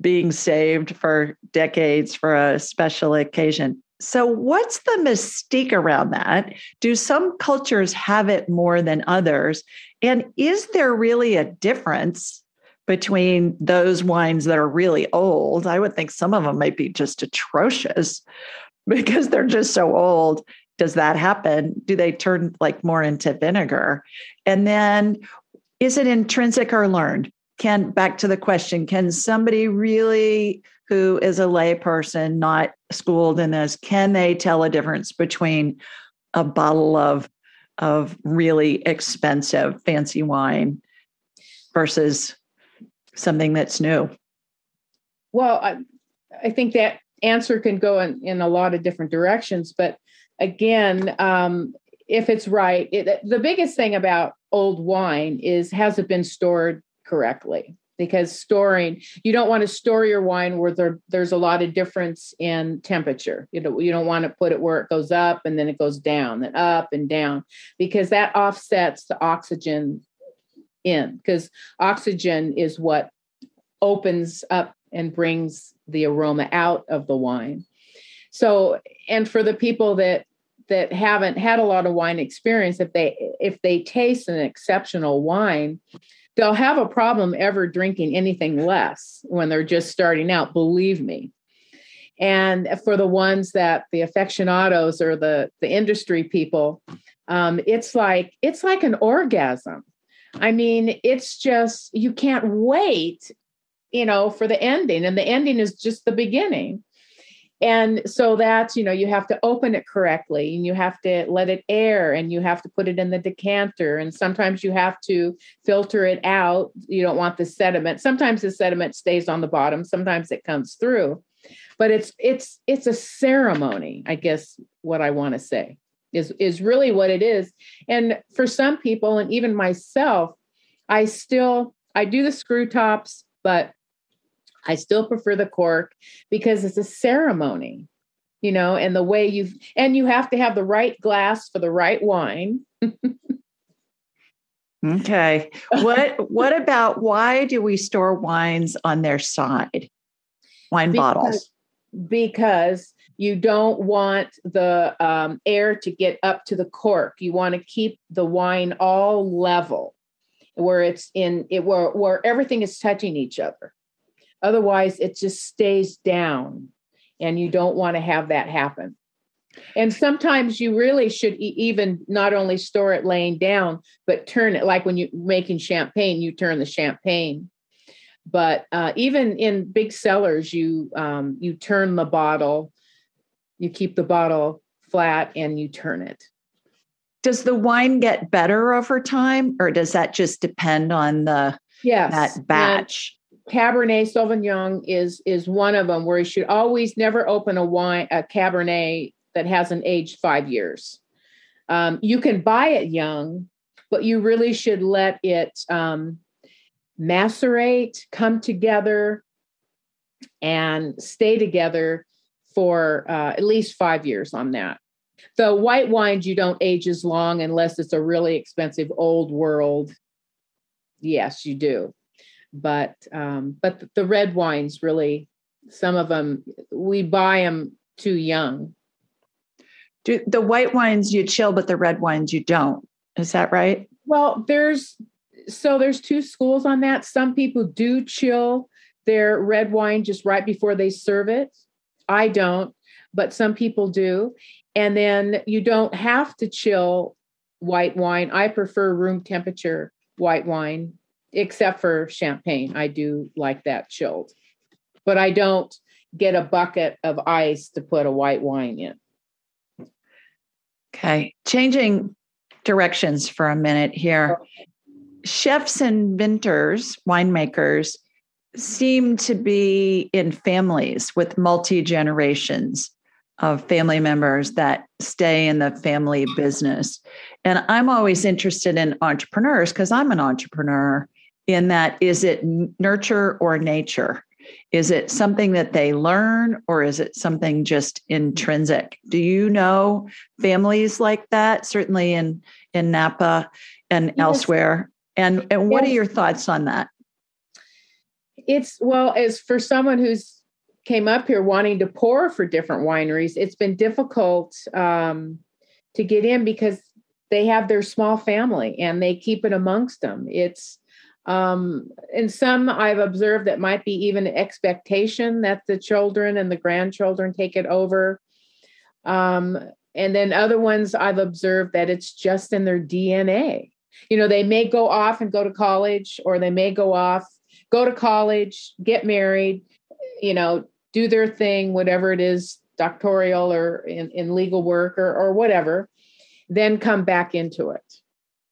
being saved for decades for a special occasion. So, what's the mystique around that? Do some cultures have it more than others? And is there really a difference between those wines that are really old. I would think some of them might be just atrocious because they're just so old. Does that happen? Do they turn like more into vinegar? And then is it intrinsic or learned? Can back to the question, can somebody really who is a layperson, not schooled in this, can they tell a difference between a bottle of of really expensive fancy wine versus something that's new? Well, I, I think that answer can go in, in a lot of different directions. But again, um, if it's right, it, the biggest thing about old wine is has it been stored correctly? Because storing, you don't want to store your wine where there, there's a lot of difference in temperature. You know, you don't want to put it where it goes up and then it goes down, then up and down, because that offsets the oxygen in because oxygen is what opens up and brings the aroma out of the wine. So, and for the people that that haven't had a lot of wine experience, if they if they taste an exceptional wine, they'll have a problem ever drinking anything less when they're just starting out. Believe me. And for the ones that the aficionados or the the industry people, um, it's like it's like an orgasm. I mean, it's just, you can't wait, you know, for the ending. And the ending is just the beginning. And so that's, you know, you have to open it correctly and you have to let it air and you have to put it in the decanter. And sometimes you have to filter it out. You don't want the sediment. Sometimes the sediment stays on the bottom, sometimes it comes through. But it's it's it's a ceremony, I guess what I want to say is is really what it is. And for some people and even myself i still i do the screw tops but i still prefer the cork because it's a ceremony you know and the way you and you have to have the right glass for the right wine. Okay. What what about why do we store wines on their side? Wine because, bottles. Because you don't want the um, air to get up to the cork. You want to keep the wine all level, where it's in it where where everything is touching each other. Otherwise, it just stays down, and you don't want to have that happen. And sometimes you really should even not only store it laying down, but turn it like when you're making champagne, you turn the champagne but uh, even in big cellars you um, you turn the bottle you keep the bottle flat and you turn it. does the wine get better over time or does that just depend on the yes. that batch? And cabernet sauvignon is is one of them where you should always never open a wine a cabernet that hasn't aged five years. Um, you can buy it young but you really should let it um, macerate come together and stay together for uh, at least five years on that the white wines you don't age as long unless it's a really expensive old world. Yes, you do. But um, but the red wines really, some of them we buy them too young. Do the white wines you chill, but the red wines you don't? Is that right? Well, there's so there's two schools on that. Some people do chill their red wine just right before they serve it. I don't, but some people do. And then you don't have to chill white wine. I prefer room temperature white wine, except for champagne. I do like that chilled, but I don't get a bucket of ice to put a white wine in. Okay. Changing directions for a minute here. Chefs and vintners, winemakers, seem to be in families with multi generations of family members that stay in the family business. And I'm always interested in entrepreneurs because I'm an entrepreneur in that is it nurture or nature? Is it something that they learn or is it something just intrinsic? Do you know families like that? Certainly in in Napa and yes. elsewhere. And and what yes. are your thoughts on that? It's well, as for someone who's came up here wanting to pour for different wineries, it's been difficult um, to get in because they have their small family and they keep it amongst them. It's um, and some I've observed that might be even expectation that the children and the grandchildren take it over. Um, and then other ones I've observed that it's just in their DNA. You know, they may go off and go to college, or they may go off, go to college, get married, you know, do their thing, whatever it is, doctoral or in, in legal work or, or whatever, then come back into it.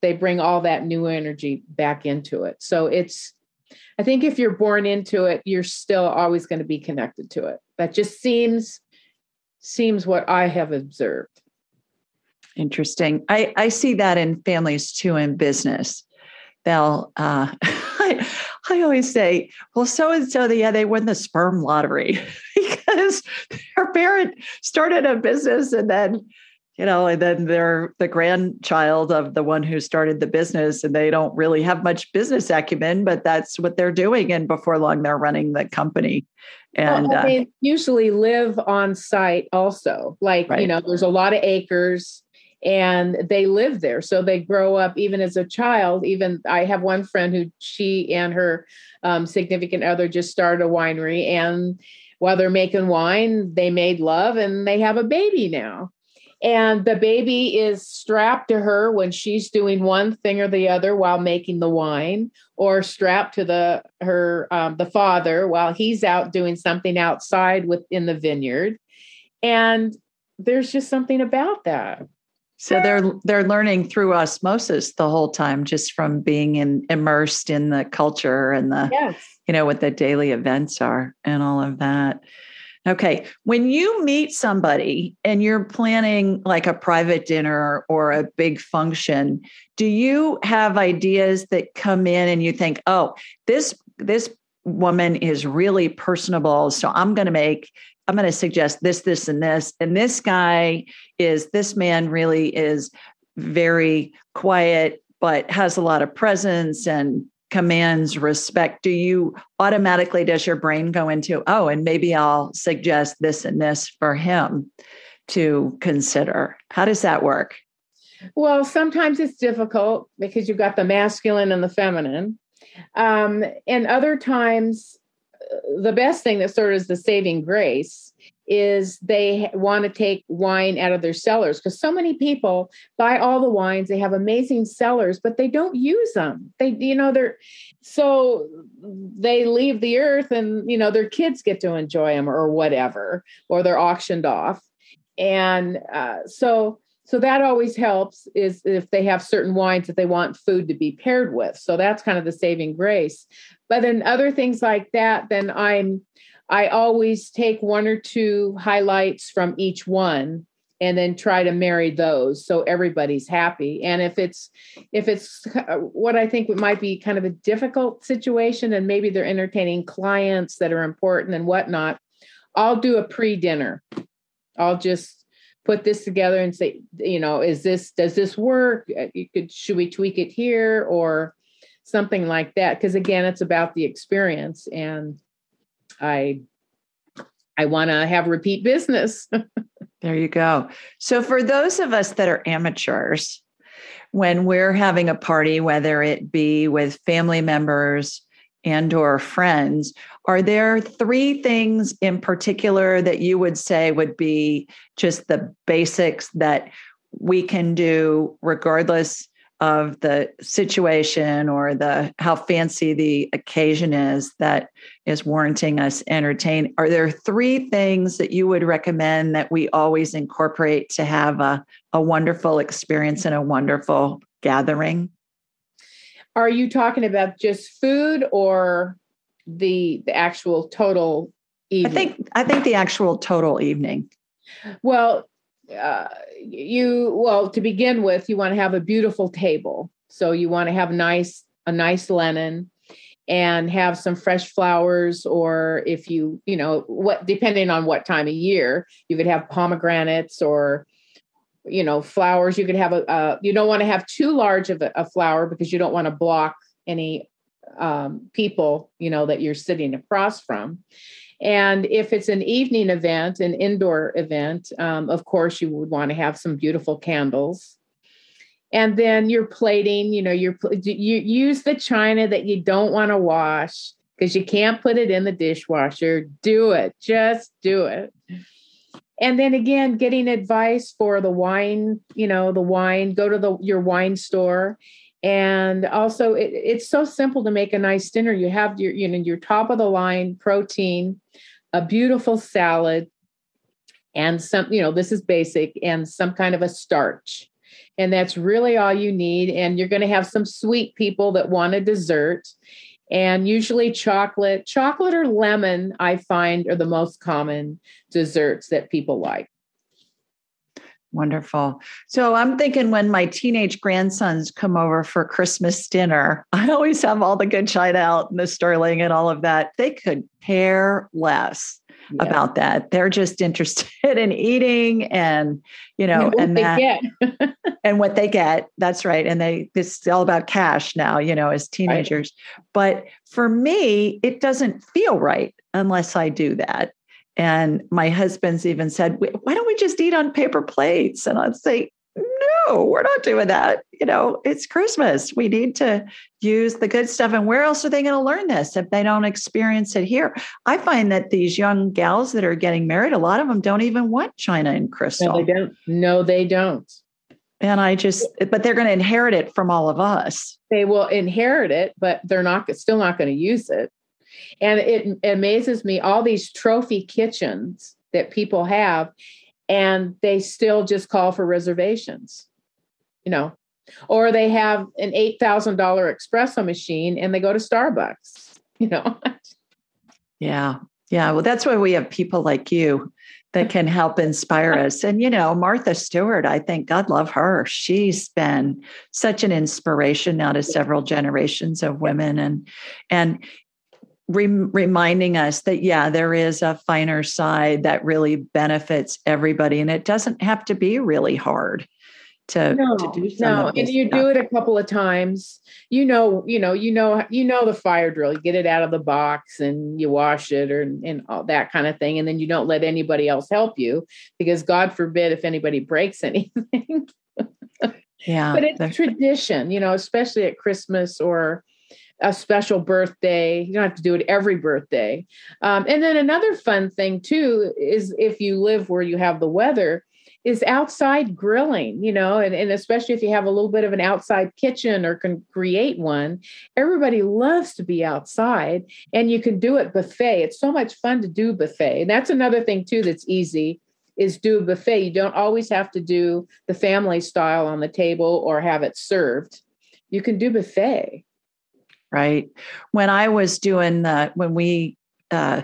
They bring all that new energy back into it. So it's, I think if you're born into it, you're still always going to be connected to it. That just seems seems what I have observed. Interesting. I, I see that in families too in business. They'll uh, I always say, well, so and so, yeah, they won the sperm lottery because their parent started a business and then, you know, and then they're the grandchild of the one who started the business and they don't really have much business acumen, but that's what they're doing. And before long, they're running the company. And well, they uh, usually live on site also. Like, right. you know, there's a lot of acres and they live there. So they grow up even as a child even i have one friend who she and her um, significant other just started a winery and while they're making wine they made love and they have a baby now. And the baby is strapped to her when she's doing one thing or the other while making the wine or strapped to the her um, the father while he's out doing something outside within the vineyard. And there's just something about that so they're they're learning through osmosis the whole time, just from being in, immersed in the culture and the yes. you know what the daily events are and all of that. Okay, when you meet somebody and you're planning like a private dinner or a big function, do you have ideas that come in and you think, "Oh, this this woman is really personable, so I'm going to make I'm going to suggest this, this, and this. And this guy is, this man really is very quiet, but has a lot of presence and commands respect. Do you automatically, does your brain go into, oh, and maybe I'll suggest this and this for him to consider? How does that work? Well, sometimes it's difficult because you've got the masculine and the feminine. Um, and other times the best thing that sort of is the saving grace is they want to take wine out of their cellars because so many people buy all the wines they have amazing cellars but they don't use them. They you know they're so they leave the earth and you know their kids get to enjoy them or whatever or they're auctioned off. And uh, so so that always helps is if they have certain wines that they want food to be paired with. So that's kind of the saving grace. But then other things like that then i'm i always take one or two highlights from each one and then try to marry those so everybody's happy. And if it's if it's uh, what i think might be kind of a difficult situation and maybe they're entertaining clients that are important and whatnot i'll do a pre-dinner. I'll just put this together and say you know is this does this work? Uh, you could should we tweak it here or something like that? Because again it's about the experience and i i want to have repeat business There you go. So, for those of us that are amateurs, when we're having a party, whether it be with family members and or friends, are there three things in particular that you would say would be just the basics that we can do regardless of the situation or the how fancy the occasion is that is warranting us entertain are there three things that you would recommend that we always incorporate to have a, a wonderful experience and a wonderful gathering are you talking about just food or the the actual total evening? i think i think the actual total evening well uh, you well to begin with you want to have a beautiful table. So you want to have nice a nice linen and have some fresh flowers or if you you know what depending on what time of year you could have pomegranates or you know flowers. You could have a, you don't want to have too large of a, a flower because you don't want to block any um, people you know that you're sitting across from and if it's an evening event, an indoor event, um, of course, you would want to have some beautiful candles. And then your plating, you know, you you use the china that you don't want to wash because you can't put it in the dishwasher. Do it, just do it. And then again, getting advice for the wine, you know, the wine. Go to the your wine store and also it, it's so simple to make a nice dinner. You have your you know your top of the line protein a beautiful salad and some you know this is basic and some kind of a starch. And that's really all you need. And you're going to have some sweet people that want a dessert and usually chocolate. Chocolate or lemon i find are the most common desserts that people like Wonderful. So I'm thinking when my teenage grandsons come over for Christmas dinner, I always have all the good china out and the sterling and all of that. They could care less yeah. about that. They're just interested in eating and, you know, and, that, and what they get. That's right. And they, it's all about cash now, you know, as teenagers. Right. But for me, it doesn't feel right unless I do that. And my husband's even said, why don't we just eat on paper plates? And I'd say, no, we're not doing that. You know, it's Christmas. We need to use the good stuff. And where else are they going to learn this if they don't experience it here? I find that these young gals that are getting married, a lot of them don't even want china and crystal. No, they don't. No, they don't. And I just, but they're going to inherit it from all of us. They will inherit it, but they're not still not going to use it. And it amazes me all these trophy kitchens that people have, and they still just call for reservations, you know, or they have an $8,000 espresso machine and they go to Starbucks, you know. yeah. Yeah. Well, that's why we have people like you that can help inspire us. And, you know, Martha Stewart, I think God love her. She's been such an inspiration now to several generations of women. And, and re- reminding us that yeah there is a finer side that really benefits everybody and it doesn't have to be really hard to, no, to do no and you stuff. do it a couple of times. You know you know you know you know the fire drill. You get it out of the box and you wash it or and all that kind of thing and then you don't let anybody else help you because god forbid if anybody breaks anything. Yeah but it's tradition you know especially at christmas or a special birthday. You don't have to do it every birthday. Um, and then another fun thing too is if you live where you have the weather, is outside grilling, you know, and, and especially if you have a little bit of an outside kitchen or can create one, everybody loves to be outside and you can do it buffet. It's so much fun to do buffet. And that's another thing too that's easy is do a buffet. You don't always have to do the family style on the table or have it served. You can do buffet. Right. When I was doing the, when we uh,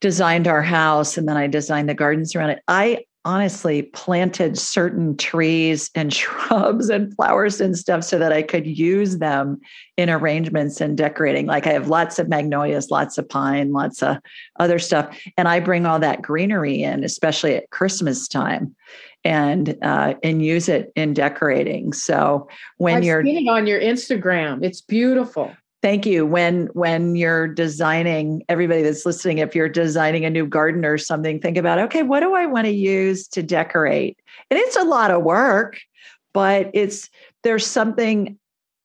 designed our house and then I designed the gardens around it, I honestly planted certain trees and shrubs and flowers and stuff so that I could use them in arrangements and decorating. Like I have lots of magnolias, lots of pine, lots of other stuff. And I bring all that greenery in, especially at Christmas time. And uh, and use it in decorating. So when I've you're seen it on your Instagram, it's beautiful. Thank you. When when you're designing, everybody that's listening, if you're designing a new garden or something, think about okay, what do I want to use to decorate? And it's a lot of work, but it's there's something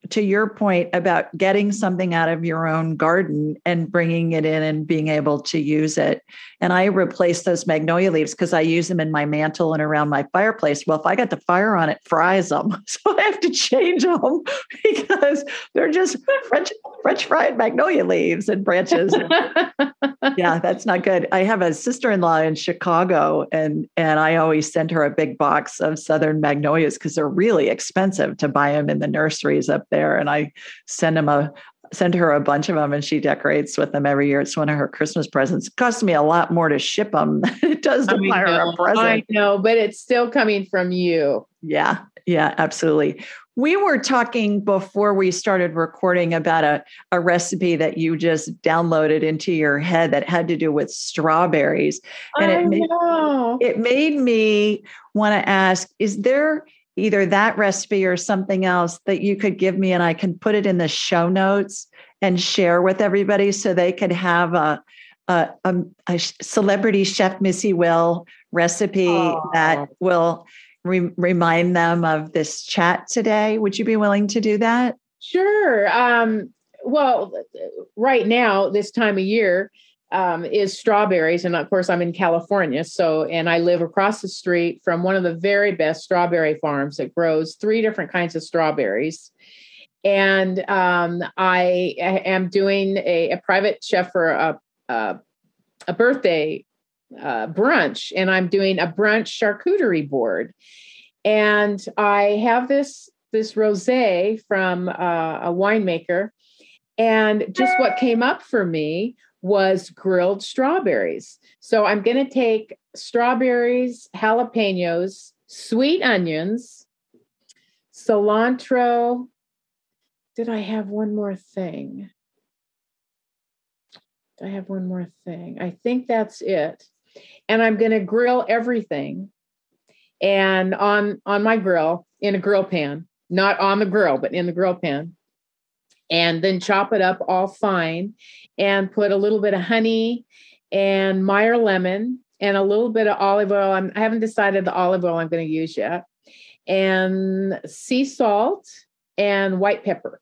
to your point about getting something out of your own garden and bringing it in and being able to use it. And I replace those magnolia leaves because I use them in my mantle and around my fireplace. Well, if I got the fire on, it fries them. So I have to change them because they're just French, French fried magnolia leaves and branches. yeah, that's not good. I have a sister-in-law in Chicago and and I always send her a big box of southern magnolias because they're really expensive to buy them in the nurseries up there. And I send them a send her a bunch of them and she decorates with them every year. It's one of her Christmas presents. It costs me a lot more to ship them than it does to buy her a present. I know, but it's still coming from you. Yeah, yeah, absolutely. We were talking before we started recording about a, a recipe that you just downloaded into your head that had to do with strawberries. And I it made, know. it made me want to ask, is there either that recipe or something else that you could give me and I can put it in the show notes and share with everybody so they could have a a, a, a celebrity chef Missy Will recipe Aww. that will re- remind them of this chat today. Would you be willing to do that? Sure. Um, well, right now, this time of year, um, is strawberries. And of course, I'm in California. So, and I live across the street from one of the very best strawberry farms that grows three different kinds of strawberries. And um, I am doing a, a, private chef for a, a, a birthday uh, brunch, and I'm doing a brunch charcuterie board. And I have this this rosé from uh, a winemaker, and just what came up for me was grilled strawberries. So I'm going to take strawberries, jalapenos, sweet onions, cilantro. Did I have one more thing? I have one more thing. I think that's it. And I'm going to grill everything and on on my grill in a grill pan, not on the grill, but in the grill pan and then chop it up all fine and put a little bit of honey and Meyer lemon and a little bit of olive oil. I'm, I haven't decided the olive oil I'm going to use yet, and sea salt and white pepper.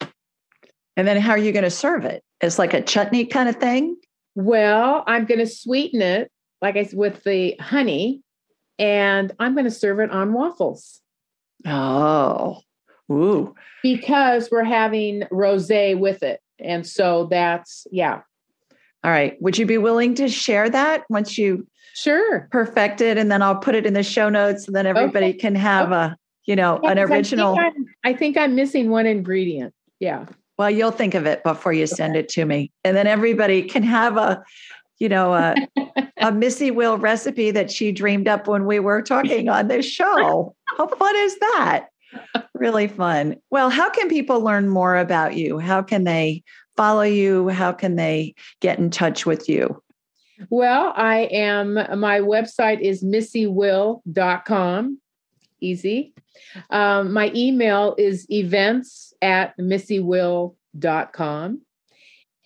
And then how are you going to serve it? It's like a chutney kind of thing? Well, I'm going to sweeten it like I said, with the honey and I'm going to serve it on waffles. Oh. Ooh. Because we're having rosé with it. And so that's yeah. All right. Would you be willing to share that once you sure perfect it and then I'll put it in the show notes and then everybody okay. can have okay. a, you know, yeah, an original I think, I think I'm missing one ingredient. Yeah. Well, you'll think of it before you send it to me. And then everybody can have a, you know, a, a Missy Will recipe that she dreamed up when we were talking on this show. How fun is that? Really fun. Well, how can people learn more about you? How can they follow you? How can they get in touch with you? Well, I am, my website is missywill.com. Easy. Um, my email is events at missywill.com.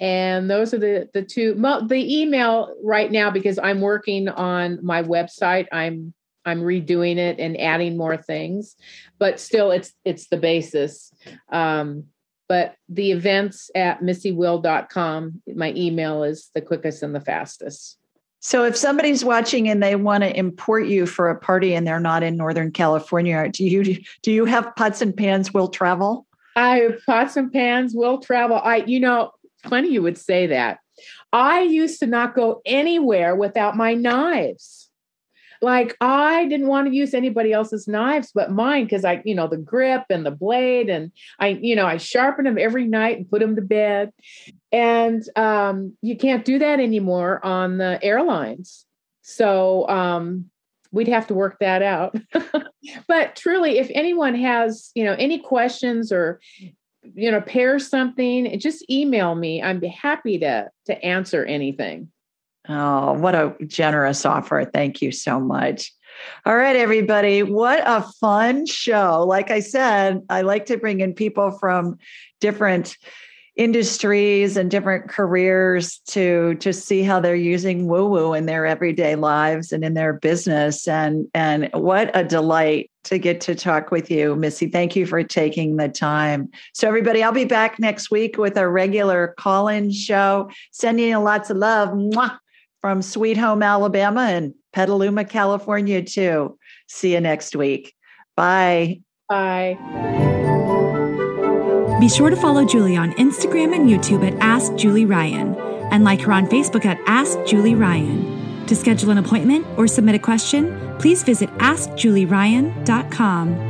And those are the, the two, the email right now, because I'm working on my website. I'm I'm redoing it and adding more things, but still it's it's the basis. Um, but the events at missywill.com, my email is the quickest and the fastest. So if somebody's watching and they want to import you for a party and they're not in Northern California, do you do you have pots and pans will travel? I have pots and pans will travel. I you know, funny you would say that. I used to not go anywhere without my knives. Like I didn't want to use anybody else's knives but mine because I, you know, the grip and the blade, and I, you know, I sharpen them every night and put them to bed. And um, you can't do that anymore on the airlines. So um, we'd have to work that out. but truly, if anyone has, you know, any questions or you know, pair something, just email me. Be happy to to answer anything. Oh, what a generous offer. Thank you so much. All right, everybody. What a fun show. Like I said, I like to bring in people from different industries and different careers to to see how they're using woo woo in their everyday lives and in their business and and what a delight to get to talk with you missy thank you for taking the time so everybody i'll be back next week with a regular call-in show sending you lots of love Mwah! From Sweet Home, Alabama and Petaluma, California, too. See you next week. Bye. Bye. Be sure to follow Julie on Instagram and YouTube at Ask Julie Ryan and like her on Facebook at Ask Julie Ryan. To schedule an appointment or submit a question, please visit AskJulieRyan.com.